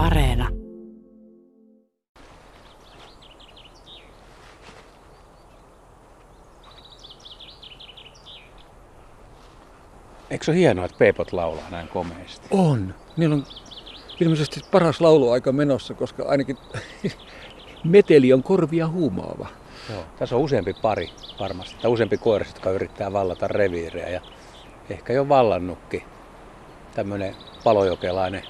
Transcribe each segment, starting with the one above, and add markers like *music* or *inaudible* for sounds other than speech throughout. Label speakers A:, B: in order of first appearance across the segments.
A: Areena.
B: Eikö se ole hienoa, että peipot laulaa näin komeasti?
C: On. Niillä on ilmeisesti paras lauluaika menossa, koska ainakin *laughs* meteli on korvia huumaava.
B: Joo. Tässä on useampi pari varmasti, tai useampi koiras, jotka yrittää vallata reviirejä ja ehkä jo vallannutkin tämmöinen palojokelainen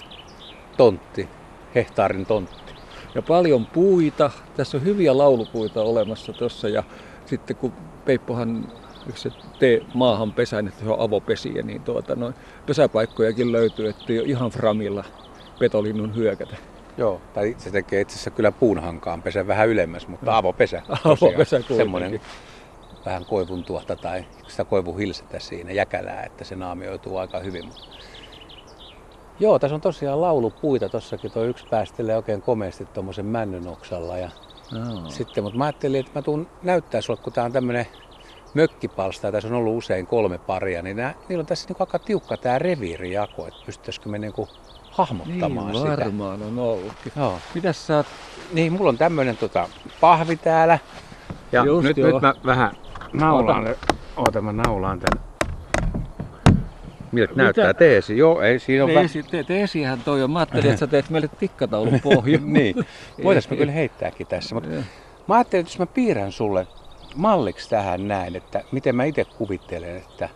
B: tontti, hehtaarin tontti.
C: Ja paljon puita. Tässä on hyviä laulupuita olemassa tuossa ja sitten kun Peippohan yksi tee maahan pesään, että se on avopesiä, niin tuota, noin pesäpaikkojakin löytyy, että jo ihan framilla petolinnun hyökätä.
B: Joo, tai se tekee itse asiassa kyllä puunhankaan pesä vähän ylemmäs, mutta avopesä. *laughs*
C: Avopesä
B: Semmoinen vähän koivun tuohta tai sitä koivuhilsetä siinä jäkälää, että se naamioituu aika hyvin. Joo, tässä on tosiaan laulupuita. Tossakin tuo yksi päästelee oikein komeasti tuommoisen männyn oksalla. Ja
C: No.
B: sitten, mutta mä ajattelin, että mä tuun näyttää sulle, kun tää on tämmönen mökkipalsta ja tässä on ollut usein kolme paria, niin nää, niillä on tässä niinku aika tiukka tämä reviirijako, että pystyttäisikö me niinku hahmottamaan
C: niin,
B: sitä.
C: varmaan on ollutkin.
B: Joo.
C: Mitäs sä oot?
B: Niin, mulla on tämmönen tota, pahvi täällä. Ja
C: Just
B: nyt,
C: joo.
B: nyt mä vähän naulaan. Oota, mä naulaan tän. Miltä näyttää teesi? Joo, ei siinä on
C: Teesi, te, teesihän toi on. Mä ajattelin, että sä teet meille tikkataulun pohjan. *laughs*
B: niin. *laughs* Voitaisiin kyllä heittääkin tässä. Mutta mä ajattelin, että jos mä piirrän sulle malliksi tähän näin, että miten mä itse kuvittelen, että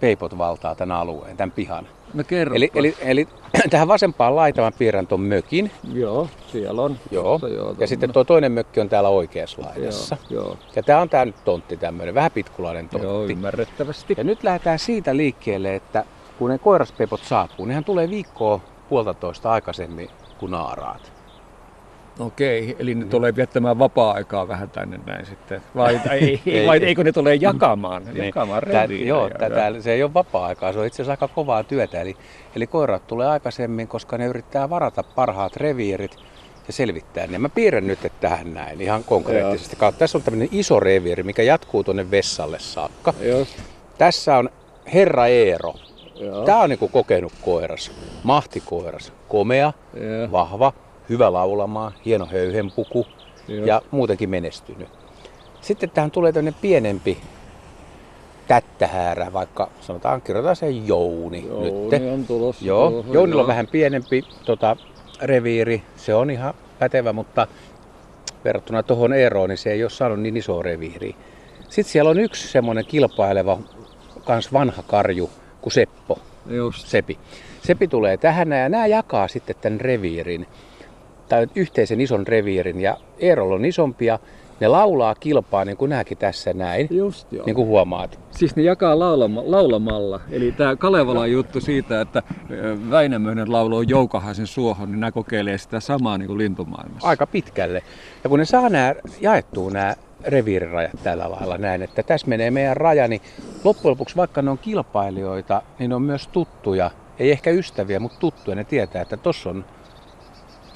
B: peipot valtaa tämän alueen, tämän pihan.
C: No kerro.
B: Eli, eli, eli *clears throat* tähän vasempaan laitaan piirrän ton mökin.
C: Joo, siellä on.
B: Joo.
C: Tossa joo
B: Ja sitten tuo toinen mökki on täällä oikeassa laidassa.
C: Joo, joo,
B: Ja tää on tää nyt tontti tämmönen, vähän pitkulainen tontti.
C: joo, ymmärrettävästi.
B: Ja nyt lähdetään siitä liikkeelle, että kun ne koiraspepot saapuu, niin hän tulee viikkoa puolitoista aikaisemmin kuin naaraat.
C: Okei, eli ne tulee viettämään vapaa-aikaa vähän tänne näin sitten. Vai, *laughs* ei,
B: Ei,
C: vai
B: ei.
C: eikö ne tulee jakamaan,
B: Niin.
C: jakamaan
B: Tää, joo, tää, tää, se ei ole vapaa-aikaa, se on itse asiassa aika kovaa työtä. Eli, eli koirat tulee aikaisemmin, koska ne yrittää varata parhaat reviirit ja selvittää ne. Mä piirrän nyt että tähän näin ihan konkreettisesti. Kautta. Tässä on tämmöinen iso reviiri, mikä jatkuu tuonne vessalle saakka.
C: Joo,
B: Tässä on Herra Eero.
C: joo,
B: Tämä on niinku kokenut koiras, mahtikoiras, komea,
C: joo,
B: vahva, hyvä laulamaan, hieno höyhenpuku
C: joo.
B: ja muutenkin menestynyt. Sitten tähän tulee tämmöinen pienempi tättähäärä, vaikka sanotaan, kirjoitetaan se Jouni,
C: Jouni
B: nyt.
C: on tulossa.
B: Joo,
C: tuohon,
B: Jounilla
C: joo.
B: on vähän pienempi tota, reviiri, se on ihan pätevä, mutta verrattuna tuohon Eeroon, niin se ei ole saanut niin isoa reviiriä. Sitten siellä on yksi semmoinen kilpaileva, kans vanha karju, kuin Seppo.
C: Just.
B: Sepi. Sepi tulee tähän ja nämä jakaa sitten tämän reviirin, tai yhteisen ison reviirin, ja Eerolla on isompia. Ne laulaa kilpaa, niin kuin nämäkin tässä näin,
C: Just joo.
B: niin kuin huomaat.
C: Siis ne jakaa laulama, laulamalla. Eli tämä Kalevalan juttu siitä, että Väinämöinen lauloo Joukahaisen suohon, niin nämä kokeilee sitä samaa niin kuin lintumaailmassa.
B: Aika pitkälle. Ja kun ne saa nämä jaettua nämä reviirirajat tällä lailla näin, että tässä menee meidän raja, niin loppujen lopuksi vaikka ne on kilpailijoita, niin ne on myös tuttuja. Ei ehkä ystäviä, mutta tuttuja. Ne tietää, että tuossa on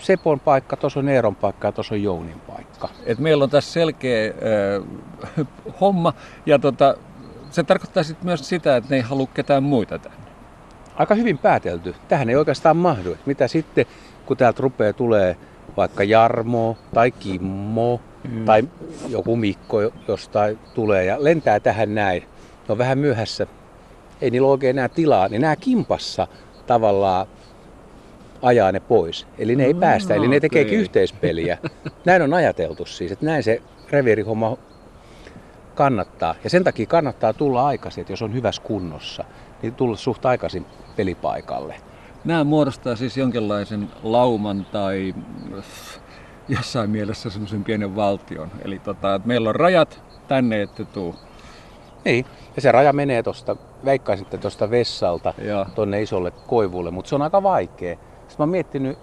B: Sepon paikka, tuossa on Eeron paikka ja tuossa on Jounin paikka.
C: Et meillä on tässä selkeä ö, homma ja tota, se tarkoittaa sit myös sitä, että ne ei halua ketään muita tänne.
B: aika hyvin päätelty. Tähän ei oikeastaan mahdu. Et Mitä sitten, kun täältä rupeaa tulee vaikka Jarmo tai Kimmo mm. tai joku Mikko jostain tulee ja lentää tähän näin. Ne on vähän myöhässä. Ei niillä ole oikein enää tilaa, niin nämä kimpassa tavallaan ajaa ne pois. Eli ne ei
C: Ah,
B: päästä, eli ne tekeekin
C: okei.
B: yhteispeliä. Näin on ajateltu siis, että näin se reviirihomma kannattaa. Ja sen takia kannattaa tulla aikaisin, että jos on hyvässä kunnossa, niin tulla suht aikaisin pelipaikalle.
C: Nämä muodostaa siis jonkinlaisen lauman tai jossain mielessä semmoisen pienen valtion. Eli tota, että meillä on rajat, tänne ette tuu.
B: Niin, ja se raja menee tuosta, veikkaisin, että tuosta vessalta
C: Ja
B: tonne isolle koivulle, mutta se on aika vaikea. Sitten mä oon miettinyt,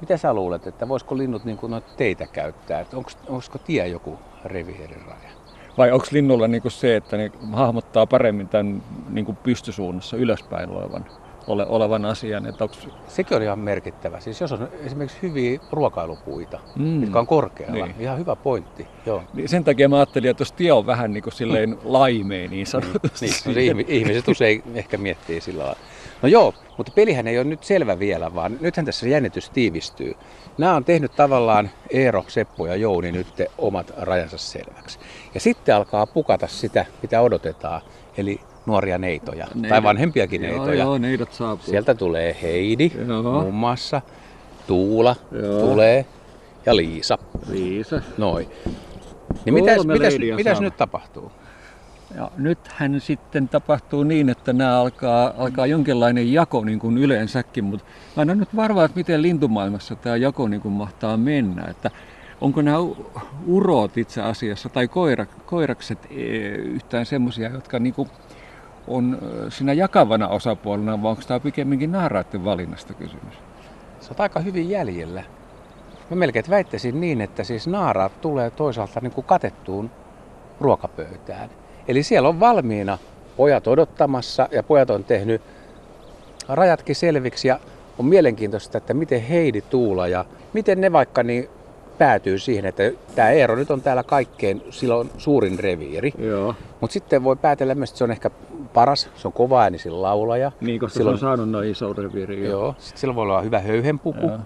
B: mitä sä luulet, että voisiko linnut niin kuin noita teitä käyttää? Onko, tie joku reviiriraja?
C: Vai onko linnulla niinku se, että ne hahmottaa paremmin tämän niinku pystysuunnassa ylöspäin olevan ole, olevan asian. Että onks...
B: Sekin on ihan merkittävä. Siis jos on esimerkiksi hyviä ruokailupuita, mm. mitkä on korkealla, niin. ihan hyvä pointti. Joo.
C: Niin sen takia mä ajattelin, että jos tie on vähän niin kuin silleen laimeen niin sanotusti.
B: Niin, niin, ihmiset usein ehkä miettii sillä lailla. No joo, mutta pelihän ei ole nyt selvä vielä, vaan nythän tässä jännitys tiivistyy. Nämä on tehnyt tavallaan Eero, Seppo ja Jouni nyt omat rajansa selväksi. Ja sitten alkaa pukata sitä, mitä odotetaan, eli nuoria neitoja, Neidot. tai vanhempiakin
C: joo,
B: neitoja.
C: Joo, neidot saapuu.
B: Sieltä tulee Heidi, joo. muun muassa, Tuula joo. tulee ja Liisa.
C: Liisa.
B: Noin. Niin mitäs, mitäs, mitäs nyt tapahtuu?
C: Ja nythän sitten tapahtuu niin, että nämä alkaa, alkaa jonkinlainen jako niin kuin yleensäkin, mutta mä en ole nyt varma, että miten lintumaailmassa tämä jako niin kuin mahtaa mennä. Että onko nämä urot itse asiassa tai koira, koirakset e, yhtään semmoisia, jotka niin kuin on siinä jakavana osapuolena, vai onko tämä pikemminkin naaraiden valinnasta kysymys?
B: Se on aika hyvin jäljellä. Mä melkein väittäisin niin, että siis naaraat tulee toisaalta niin kuin katettuun ruokapöytään. Eli siellä on valmiina pojat odottamassa ja pojat on tehnyt rajatkin selviksi ja on mielenkiintoista, että miten Heidi Tuula ja miten ne vaikka niin päätyy siihen, että tämä Eero nyt on täällä kaikkein, sillä on suurin reviiri. Mutta sitten voi päätellä myös, että se on ehkä paras, se on kova äänisin laulaja.
C: Niin, koska Silloin, se on saanut noin iso reviiri.
B: Joo. joo. Sitten sillä voi olla hyvä höyhenpuku. Joo.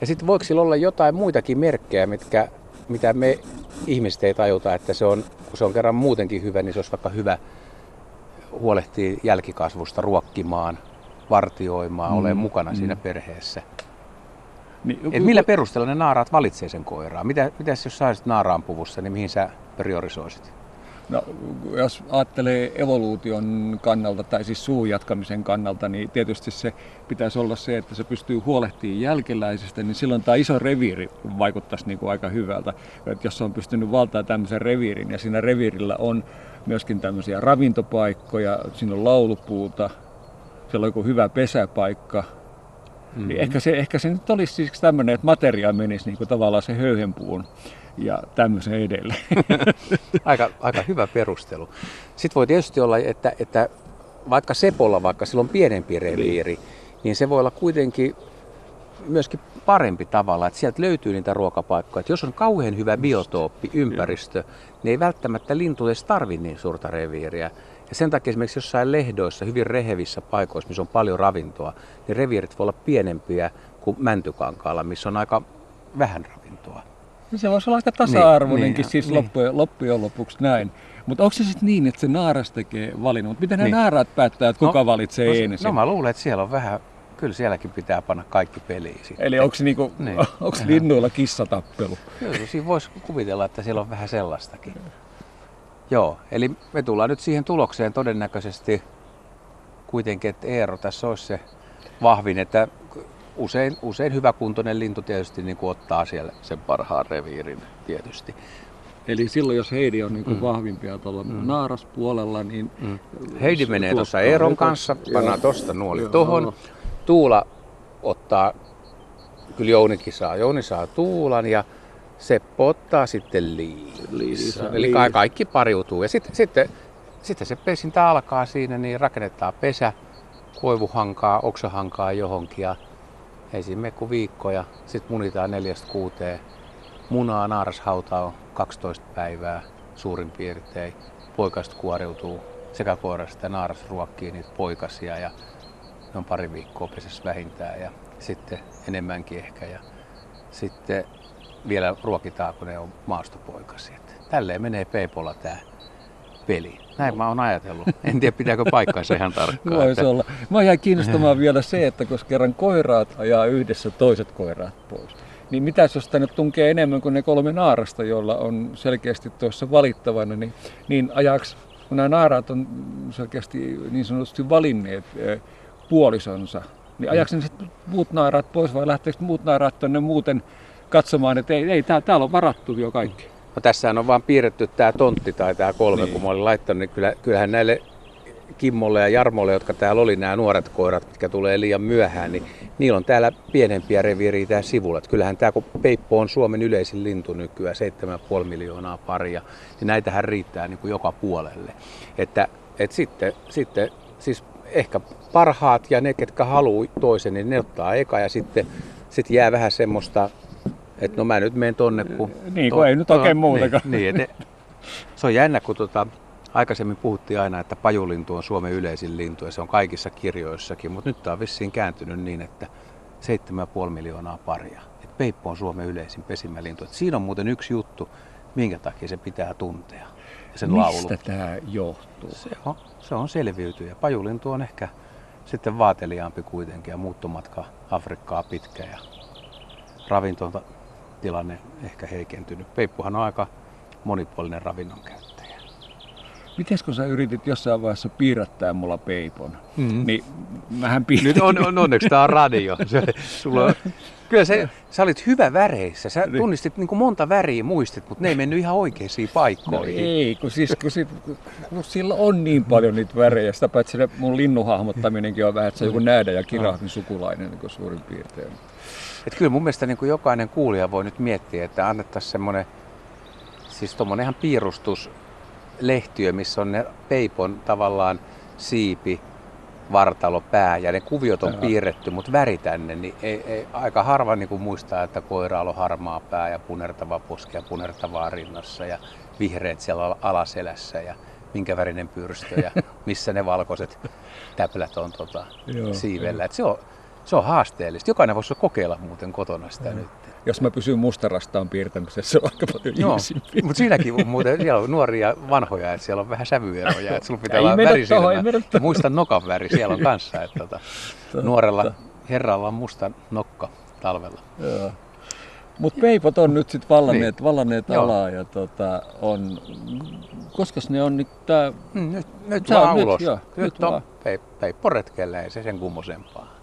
B: Ja sitten voiko sillä olla jotain muitakin merkkejä, mitkä, mitä me ihmiset ei tajuta, että se on, kun se on kerran muutenkin hyvä, niin se olisi vaikka hyvä huolehtia jälkikasvusta, ruokkimaan, vartioimaan, mm. olemaan mukana mm. siinä perheessä. Niin, Et millä perusteella ne naaraat valitsee sen koiraa? Mitä, mitäs jos saisit naaraan puvussa, niin mihin sä priorisoisit?
C: No, jos ajattelee evoluution kannalta tai siis suun jatkamisen kannalta, niin tietysti se pitäisi olla se, että se pystyy huolehtimaan jälkeläisistä, niin silloin tämä iso reviiri vaikuttaisi niin kuin aika hyvältä. Että jos on pystynyt valtaa tämmöisen reviirin ja siinä reviirillä on myöskin tämmöisiä ravintopaikkoja, siinä on laulupuuta, siellä on joku hyvä pesäpaikka, Mm-hmm. Niin ehkä, se, ehkä se nyt olisi siis tämmöinen, että materia menisi niin kuin tavallaan se höyhenpuun ja tämmöisen edelle. *laughs*
B: aika, aika hyvä perustelu. Sitten voi tietysti olla, että, että vaikka Sepolla, vaikka sillä on pienempi reviiri, niin. niin se voi olla kuitenkin myöskin parempi tavalla, että sieltä löytyy niitä ruokapaikkoja. Että jos on kauhean hyvä biotooppi, ympäristö, niin ei välttämättä lintu edes tarvitse niin suurta reviiriä. Ja sen takia esimerkiksi jossain lehdoissa, hyvin rehevissä paikoissa, missä on paljon ravintoa, niin reviirit voi olla pienempiä kuin Mäntykankaalla, missä on aika vähän ravintoa.
C: No se voisi olla aika tasa-arvoinenkin niin, siis niin. Loppujen, loppujen lopuksi näin. Mutta onko se sitten niin, että se naaras tekee valinnan? Mutta miten niin. nämä naaraat päättää, että kuka no, valitsee no, ensin?
B: No mä luulen, että siellä on vähän, kyllä sielläkin pitää panna kaikki peliin sitten.
C: Eli onko niinku, niin. *laughs* linnuilla kissatappelu?
B: Kyllä, siinä voisi kuvitella, että siellä on vähän sellaistakin. Joo, eli me tullaan nyt siihen tulokseen todennäköisesti kuitenkin, että Eero tässä olisi se vahvin, että usein, usein hyväkuntoinen lintu tietysti niin kuin ottaa siellä sen parhaan reviirin tietysti.
C: Eli silloin, jos Heidi on niin kuin mm. vahvimpia tuolla mm. naaraspuolella, niin... Mm.
B: Heidi menee tuossa Eeron kanssa, pannaan tuosta nuoli tuohon. Tuula ottaa, kyllä Jounikin saa, Jouni saa Tuulan ja Seppo ottaa sitten Liisa. Liisa. Eli Liisa. kaikki pariutuu. Ja sitten, sitten, sitten se pesintä alkaa siinä, niin rakennetaan pesä, koivuhankaa, oksahankaa johonkin ja ei siinä mene kuin viikko ja sitten munitaan neljästä kuuteen. Munaa naarashauta on 12 päivää suurin piirtein. Poikasta kuoriutuu sekä koirasta ja naaras ruokkii niitä poikasia ja ne on pari viikkoa pesässä vähintään ja sitten enemmänkin ehkä. Ja sitten vielä ruokitaan, kun ne on maastopoikasia. Tälleen menee Peipolla tämä peli. Näin mä oon ajatellut. En tiedä, pitääkö paikkaansa ihan tarkkaan.
C: Voisi että... olla. Mä jäin kiinnostamaan vielä se, että koska kerran koiraat ajaa yhdessä toiset koiraat pois, niin mitä jos tänne tunkee enemmän kuin ne kolme naarasta, joilla on selkeästi tuossa valittavana, niin, niin ajaks, kun nämä naaraat on selkeästi niin sanotusti valinneet puolisonsa, niin ajaksi ne muut naaraat pois vai lähteekö muut naaraat tuonne muuten katsomaan, että ei, ei tää, täällä on varattu jo kaikki.
B: No tässähän on vaan piirretty tämä tontti tai tämä kolme, niin. kun mä olin laittanut, niin kyllä, kyllähän näille Kimmolle ja Jarmolle, jotka täällä oli nämä nuoret koirat, mitkä tulee liian myöhään, niin niillä on täällä pienempiä reviiriä täällä sivulla. Että kyllähän tämä, kun peippo on Suomen yleisin lintu nykyään, 7,5 miljoonaa paria, niin näitähän riittää niin kuin joka puolelle. Että, et sitten, sitten, siis ehkä parhaat ja ne, ketkä haluaa toisen, niin ne ottaa eka ja sitten sit jää vähän semmoista, että no mä nyt menen tonne. Kun,
C: niin, kun to, ei nyt oikein to, muutakaan.
B: Niin, niin, et, se on jännä, kun tota, aikaisemmin puhuttiin aina, että pajulintu on Suomen yleisin lintu ja se on kaikissa kirjoissakin, mutta nyt tämä on vissiin kääntynyt niin, että 7,5 miljoonaa paria. Et peippo on Suomen yleisin pesimälintu. Et siinä on muuten yksi juttu, minkä takia se pitää tuntea. Sen
C: Mistä laulu. tämä johtuu?
B: Se on, se on selviytyjä. Pajulintu on ehkä sitten vaateliaampi kuitenkin ja muuttomatka Afrikkaa pitkä ja ravintotilanne ehkä heikentynyt. Peippuhan on aika monipuolinen ravinnon käyttäjä.
C: Miten kun sä yritit jossain vaiheessa piirrättää mulla peipon, mm-hmm. niin mähän.
B: Nyt on, on onneksi tämä on radio. Se, *laughs* sulla on, kyllä se, sä olit hyvä väreissä. Sä niin. tunnistit niin kuin monta väriä muistit, mutta ne ei mennyt ihan oikeisiin paikkoihin.
C: No ei, kun, siis, kun, sit, kun sillä on niin paljon niitä värejä. Sitä paitsi se mun linnunhahmottaminenkin on vähän, että se joku näädä ja kirahdin sukulainen niin suurin piirtein.
B: Et kyllä mun mielestä niin kuin jokainen kuulija voi nyt miettiä, että annettaisiin semmoinen, siis ihan piirustus lehtiö, missä on ne peipon tavallaan siipi, vartalo, pää ja ne kuviot on piirretty, mutta väri tänne, niin ei, ei, aika harva niin kuin muistaa, että koira on harmaa pää ja punertava poski ja punertavaa rinnassa ja vihreät siellä alaselässä ja minkä värinen pyrstö ja *laughs* missä ne valkoiset täplät on tota, Joo, siivellä. Et se, on, se on haasteellista. Jokainen voisi kokeilla muuten kotona sitä nyt
C: jos mä pysyn mustarastaan piirtämisessä, se on aika paljon Joo,
B: mutta siinäkin on muuten, siellä on nuoria vanhoja, että siellä on vähän sävyeroja, että sulla pitää olla värisilmä. Muista nokan väri siellä on kanssa, että tota, nuorella herralla on musta nokka talvella.
C: Joo. Mutta peipot on nyt sitten vallanneet, niin. vallanneet alaa ja tota, on, koska ne on nyt tää...
B: Mm, nyt, nyt vaan ulos. Nyt, jo, nyt, nyt on peippo retkellä, ei se sen kummosempaa.